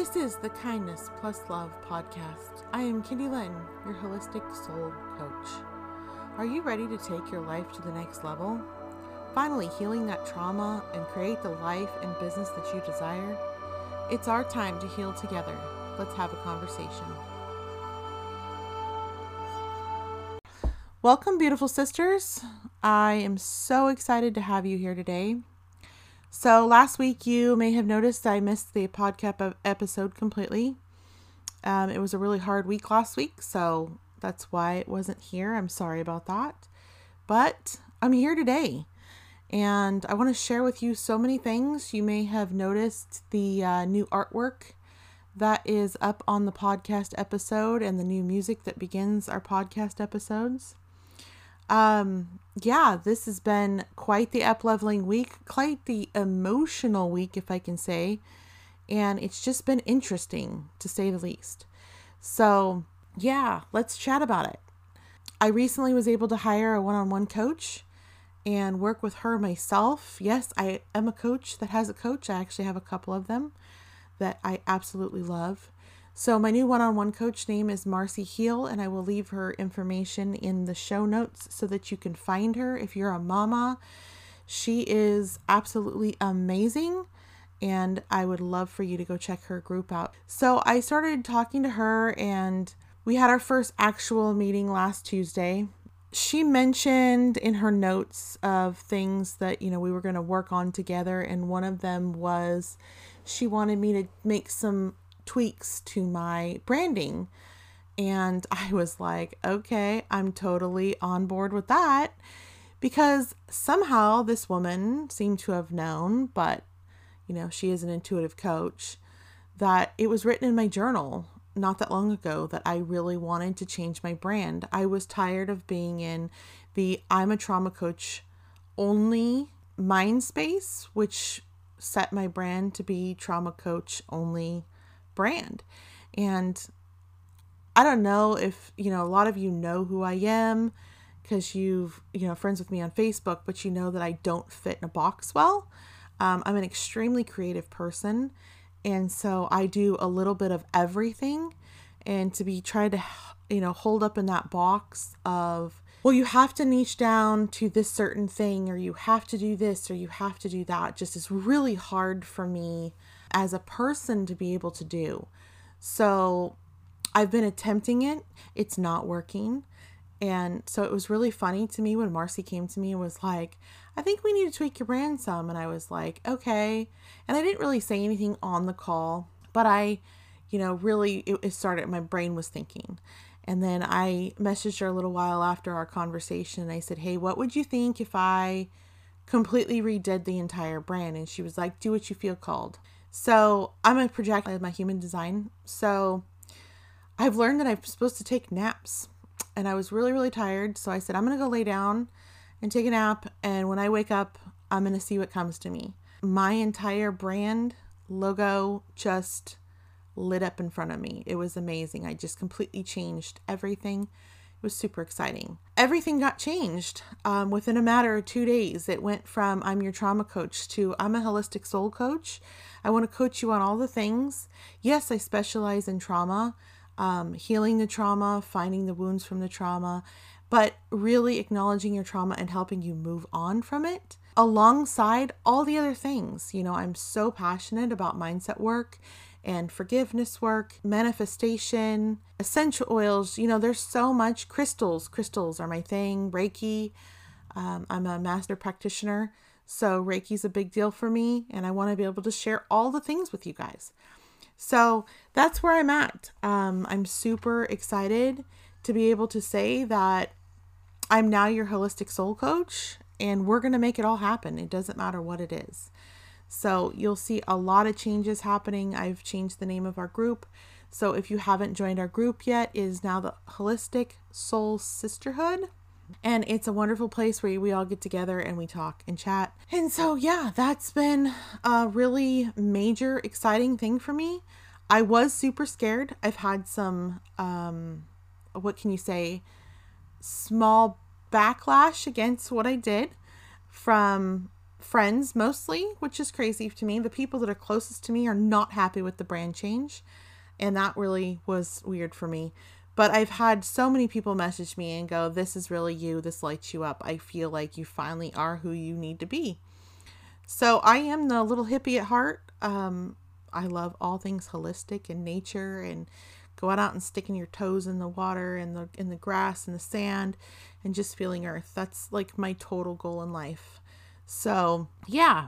This is the Kindness Plus Love podcast. I am Kindy Lynn, your holistic soul coach. Are you ready to take your life to the next level? Finally healing that trauma and create the life and business that you desire? It's our time to heal together. Let's have a conversation. Welcome, beautiful sisters. I am so excited to have you here today. So, last week you may have noticed I missed the podcast episode completely. Um, it was a really hard week last week, so that's why it wasn't here. I'm sorry about that. But I'm here today and I want to share with you so many things. You may have noticed the uh, new artwork that is up on the podcast episode and the new music that begins our podcast episodes. Um, yeah, this has been quite the up leveling week, quite the emotional week, if I can say. And it's just been interesting to say the least. So, yeah, let's chat about it. I recently was able to hire a one on one coach and work with her myself. Yes, I am a coach that has a coach. I actually have a couple of them that I absolutely love. So, my new one on one coach name is Marcy Heil, and I will leave her information in the show notes so that you can find her if you're a mama. She is absolutely amazing, and I would love for you to go check her group out. So, I started talking to her, and we had our first actual meeting last Tuesday. She mentioned in her notes of things that, you know, we were going to work on together, and one of them was she wanted me to make some tweaks to my branding. And I was like, okay, I'm totally on board with that because somehow this woman seemed to have known, but you know, she is an intuitive coach, that it was written in my journal not that long ago that I really wanted to change my brand. I was tired of being in the I'm a trauma coach only mind space, which set my brand to be trauma coach only brand. And I don't know if, you know, a lot of you know who I am because you've, you know, friends with me on Facebook, but you know that I don't fit in a box well. Um, I'm an extremely creative person. And so I do a little bit of everything. And to be trying to, you know, hold up in that box of, well, you have to niche down to this certain thing, or you have to do this, or you have to do that, just is really hard for me as a person to be able to do. So I've been attempting it, it's not working. And so it was really funny to me when Marcy came to me and was like, I think we need to tweak your brand some. And I was like, okay. And I didn't really say anything on the call, but I, you know, really, it, it started, my brain was thinking. And then I messaged her a little while after our conversation and I said, hey, what would you think if I completely redid the entire brand? And she was like, do what you feel called. So I'm a project my human design. So I've learned that I'm supposed to take naps. And I was really, really tired. So I said, I'm going to go lay down and take a nap. And when I wake up, I'm going to see what comes to me. My entire brand logo just lit up in front of me. It was amazing. I just completely changed everything. Was super exciting. Everything got changed um, within a matter of two days. It went from I'm your trauma coach to I'm a holistic soul coach. I want to coach you on all the things. Yes, I specialize in trauma, um, healing the trauma, finding the wounds from the trauma, but really acknowledging your trauma and helping you move on from it alongside all the other things. You know, I'm so passionate about mindset work and forgiveness work, manifestation, essential oils. You know, there's so much crystals. Crystals are my thing. Reiki. Um, I'm a master practitioner. So Reiki's a big deal for me, and I want to be able to share all the things with you guys. So that's where I'm at. Um, I'm super excited to be able to say that I'm now your holistic soul coach, and we're going to make it all happen. It doesn't matter what it is. So you'll see a lot of changes happening. I've changed the name of our group. So if you haven't joined our group yet, is now the Holistic Soul Sisterhood. And it's a wonderful place where we all get together and we talk and chat. And so, yeah, that's been a really major, exciting thing for me. I was super scared. I've had some, um, what can you say, small backlash against what I did from friends mostly, which is crazy to me. The people that are closest to me are not happy with the brand change. And that really was weird for me. But I've had so many people message me and go, This is really you. This lights you up. I feel like you finally are who you need to be. So I am the little hippie at heart. Um, I love all things holistic and nature and going out and sticking your toes in the water and the in the grass and the sand and just feeling earth. That's like my total goal in life. So yeah,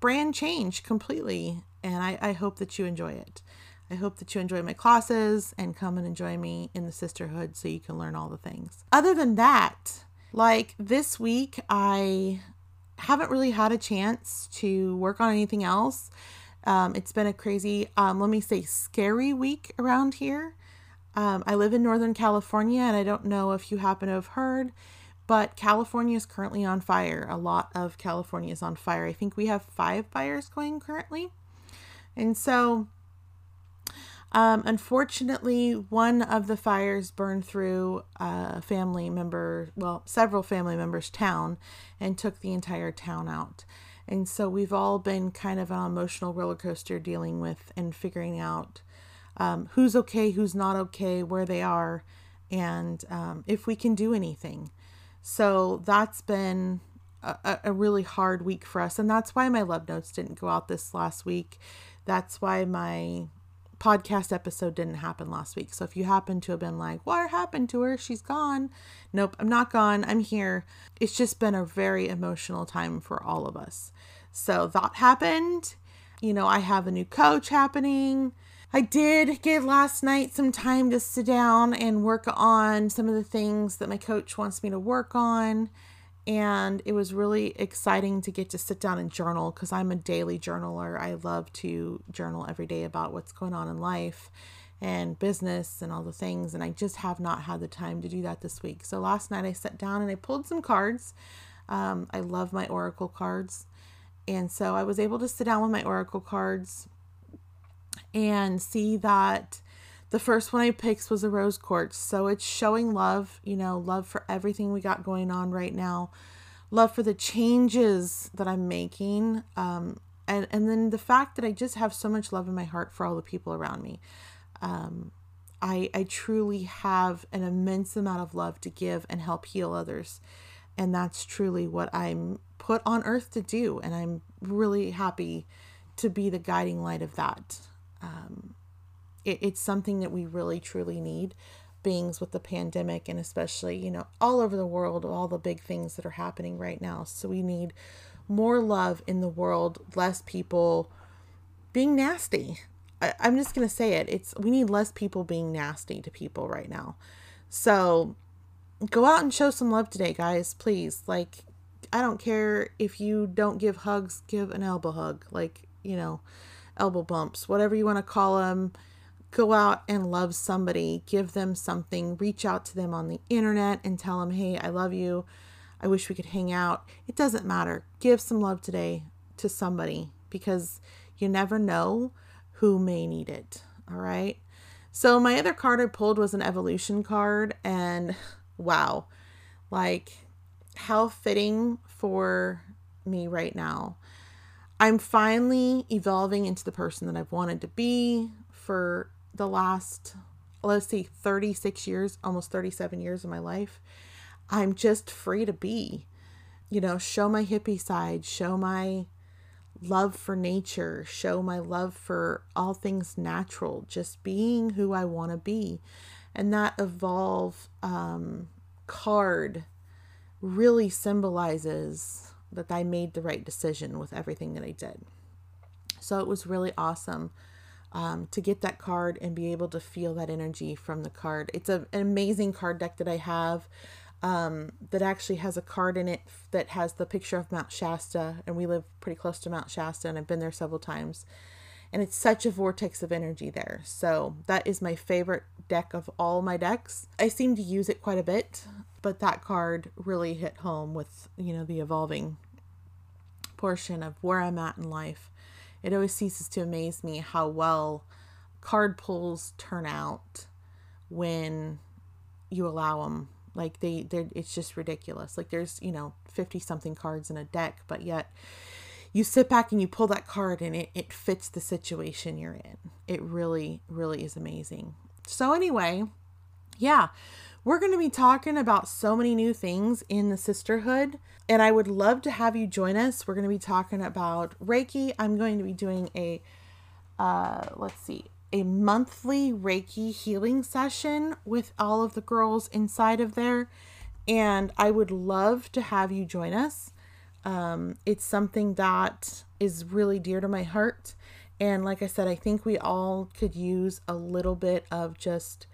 brand change completely. And I, I hope that you enjoy it. I hope that you enjoy my classes and come and enjoy me in the sisterhood so you can learn all the things. Other than that, like this week, I haven't really had a chance to work on anything else. Um, it's been a crazy, um, let me say, scary week around here. Um, I live in Northern California, and I don't know if you happen to have heard, but California is currently on fire. A lot of California is on fire. I think we have five fires going currently. And so um, unfortunately, one of the fires burned through a family member, well, several family members' town and took the entire town out. And so we've all been kind of an emotional roller coaster dealing with and figuring out um, who's okay, who's not okay, where they are, and um, if we can do anything. So that's been a, a really hard week for us. And that's why my love notes didn't go out this last week. That's why my podcast episode didn't happen last week. So if you happen to have been like, what happened to her? She's gone. Nope, I'm not gone. I'm here. It's just been a very emotional time for all of us. So that happened. You know, I have a new coach happening. I did get last night some time to sit down and work on some of the things that my coach wants me to work on and it was really exciting to get to sit down and journal because I'm a daily journaler. I love to journal every day about what's going on in life and business and all the things, and I just have not had the time to do that this week. So last night I sat down and I pulled some cards. Um, I love my oracle cards, and so I was able to sit down with my oracle cards and see that the first one I picked was a rose quartz. So it's showing love, you know, love for everything we got going on right now, love for the changes that I'm making. Um, and, and then the fact that I just have so much love in my heart for all the people around me. Um, I, I truly have an immense amount of love to give and help heal others. And that's truly what I'm put on earth to do. And I'm really happy to be the guiding light of that. Um, it, it's something that we really truly need beings with the pandemic and especially you know all over the world all the big things that are happening right now. So we need more love in the world less people being nasty. I, i'm just to say it. It's we need less people being nasty to people right now. So go out and show some love today guys please. Like i don't care if you don't give hugs give an elbow hug. Like you know elbow bumps whatever you want to call them go out and love somebody, give them something, reach out to them on the internet and tell them, hey, I love you. I wish we could hang out. It doesn't matter. Give some love today to somebody because you never know who may need it. All right. So, my other card I pulled was an evolution card, and wow, like how fitting for me right now. I'm finally evolving into the person that I've wanted to be for the last, let's see, 36 years, almost 37 years of my life, I'm just free to be. You know, show my hippie side, show my love for nature, show my love for all things natural, just being who I want to be. And that evolve um, card really symbolizes that I made the right decision with everything that I did. So it was really awesome um, to get that card and be able to feel that energy from the card. It's a, an amazing card deck that I have um, that actually has a card in it that has the picture of Mount Shasta, and we live pretty close to Mount Shasta, and I've been there several times. And it's such a vortex of energy there. So that is my favorite deck of all my decks. I seem to use it quite a bit, but that card really hit home with, you know, the evolving portion of where I'm at in life it always ceases to amaze me how well card pulls turn out when you allow them Like they they it's just ridiculous. Like there's, you know, 50 something cards in a deck, but yet you sit back and you pull that card and it, it fits the situation you're in. It really, really is amazing. So, anyway, yeah, we're going to be talking about so many new things in the sisterhood, and I would love to have you join us. We're going to be talking about Reiki. I'm going to be doing a, uh, let's see, a monthly Reiki healing session with all of the girls inside of there, and I would love to have you join us. Um, it's something that is really dear to my heart. And like I said, I think we all could use a little bit of just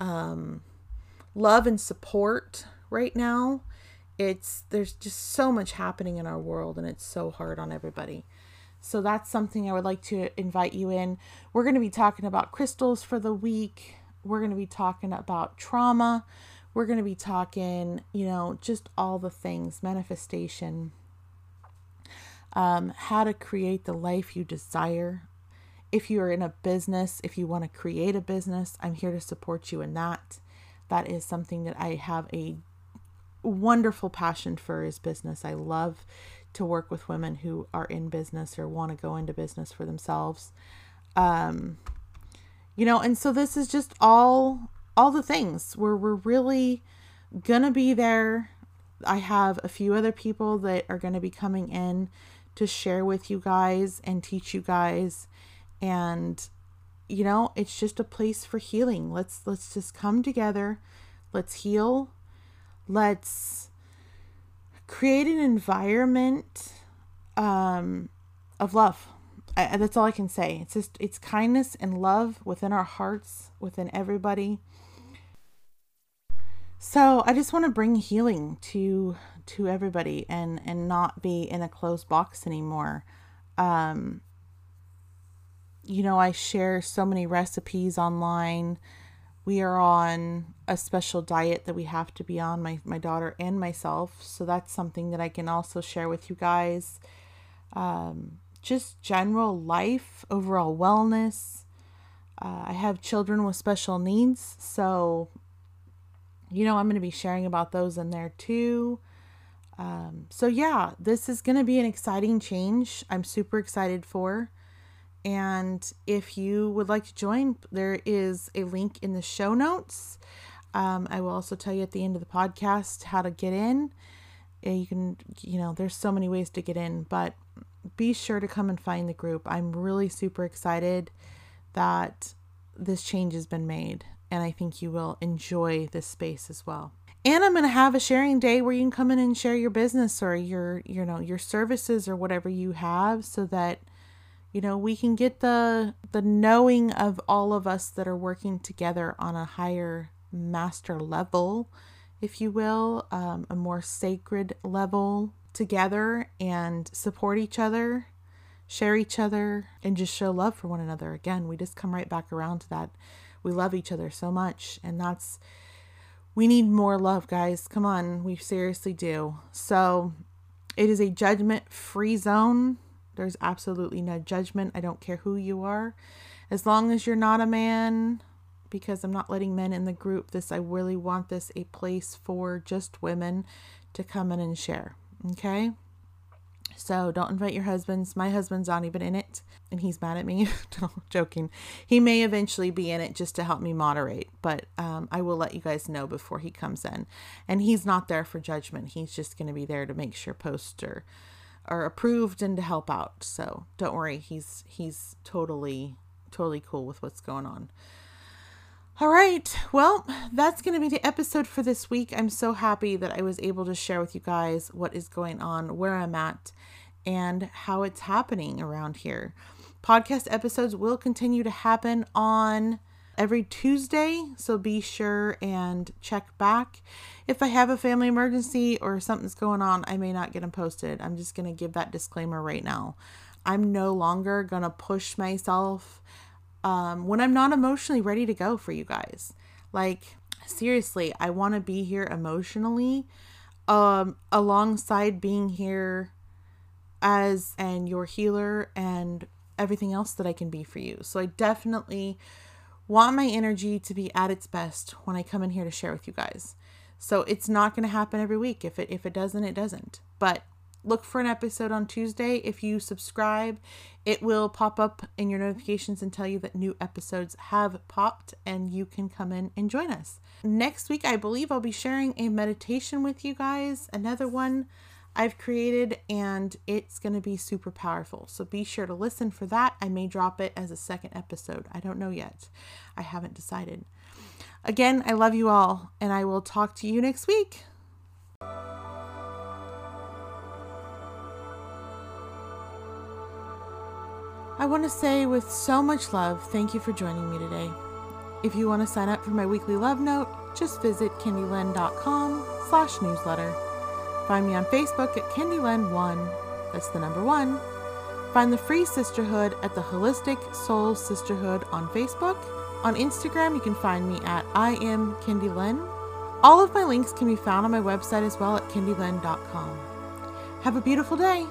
um, love and support right now. It's there's just so much happening in our world and it's so hard on everybody. So that's something I would like to invite you in. We're going to be talking about crystals for the week. We're going to be talking about trauma. We're going to be talking, you know, just all the things, manifestation, um, how to create the life you desire. If you're in a business, if you want to create a business, I'm here to support you in that. That is something that I have a wonderful passion for is business. I love to work with women who are in business or want to go into business for themselves. Um, you know, and so this is just all all the things where we're really gonna be there. I have a few other people that are gonna be coming in to share with you guys and teach you guys and you know it's just a place for healing. Let's let's just come together. Let's heal. Let's create an environment um of love. I, that's all i can say. It's just it's kindness and love within our hearts within everybody. So I just want to bring healing to to everybody and and not be in a closed box anymore. Um you know, I share so many recipes online. We are on a special diet that we have to be on my my daughter and myself, so that's something that I can also share with you guys. Um just general life, overall wellness. Uh, I have children with special needs, so you know, I'm going to be sharing about those in there too. Um, so, yeah, this is going to be an exciting change. I'm super excited for. And if you would like to join, there is a link in the show notes. Um, I will also tell you at the end of the podcast how to get in. You can, you know, there's so many ways to get in, but be sure to come and find the group. I'm really super excited that this change has been made and I think you will enjoy this space as well. And I'm going to have a sharing day where you can come in and share your business or your, you know, your services or whatever you have so that you know, we can get the the knowing of all of us that are working together on a higher master level, if you will, um, a more sacred level together and support each other, share each other, and just show love for one another. Again, we just come right back around to that we love each other so much. And that's, we need more love, guys. Come on. We seriously do. So it is a judgment free zone. There's absolutely no judgment. I don't care who you are. As long as you're not a man, because I'm not letting men in the group, this, I really want this a place for just women to come in and share. Okay? So don't invite your husbands. My husband's not even in it, and he's mad at me. no, joking. He may eventually be in it just to help me moderate, but um, I will let you guys know before he comes in. And he's not there for judgment. He's just going to be there to make sure posts are, are approved and to help out. So don't worry. He's he's totally totally cool with what's going on. All right. Well, that's going to be the episode for this week. I'm so happy that I was able to share with you guys what is going on, where I'm at, and how it's happening around here. Podcast episodes will continue to happen on every Tuesday, so be sure and check back. If I have a family emergency or something's going on, I may not get them posted. I'm just going to give that disclaimer right now. I'm no longer going to push myself um, when I'm not emotionally ready to go for you guys. Like, seriously, I want to be here emotionally um, alongside being here as and your healer and everything else that I can be for you. So I definitely want my energy to be at its best when I come in here to share with you guys. So it's not going to happen every week. If it if it doesn't, it doesn't. But look for an episode on Tuesday. If you subscribe, it will pop up in your notifications and tell you that new episodes have popped and you can come in and join us. Next week, I believe I'll be sharing a meditation with you guys, another one I've created, and it's going to be super powerful. So be sure to listen for that. I may drop it as a second episode. I don't know yet. I haven't decided. Again, I love you all, and I will talk to you next week. I want to say with so much love, thank you for joining me today. If you want to sign up for my weekly love note, just visit kindylynn.com slash newsletter. Find me on Facebook at kindylynn1, that's the number one. Find the free sisterhood at the Holistic Soul Sisterhood on Facebook. On Instagram, you can find me at I am kindylynn. All of my links can be found on my website as well at kindylynn.com. Have a beautiful day.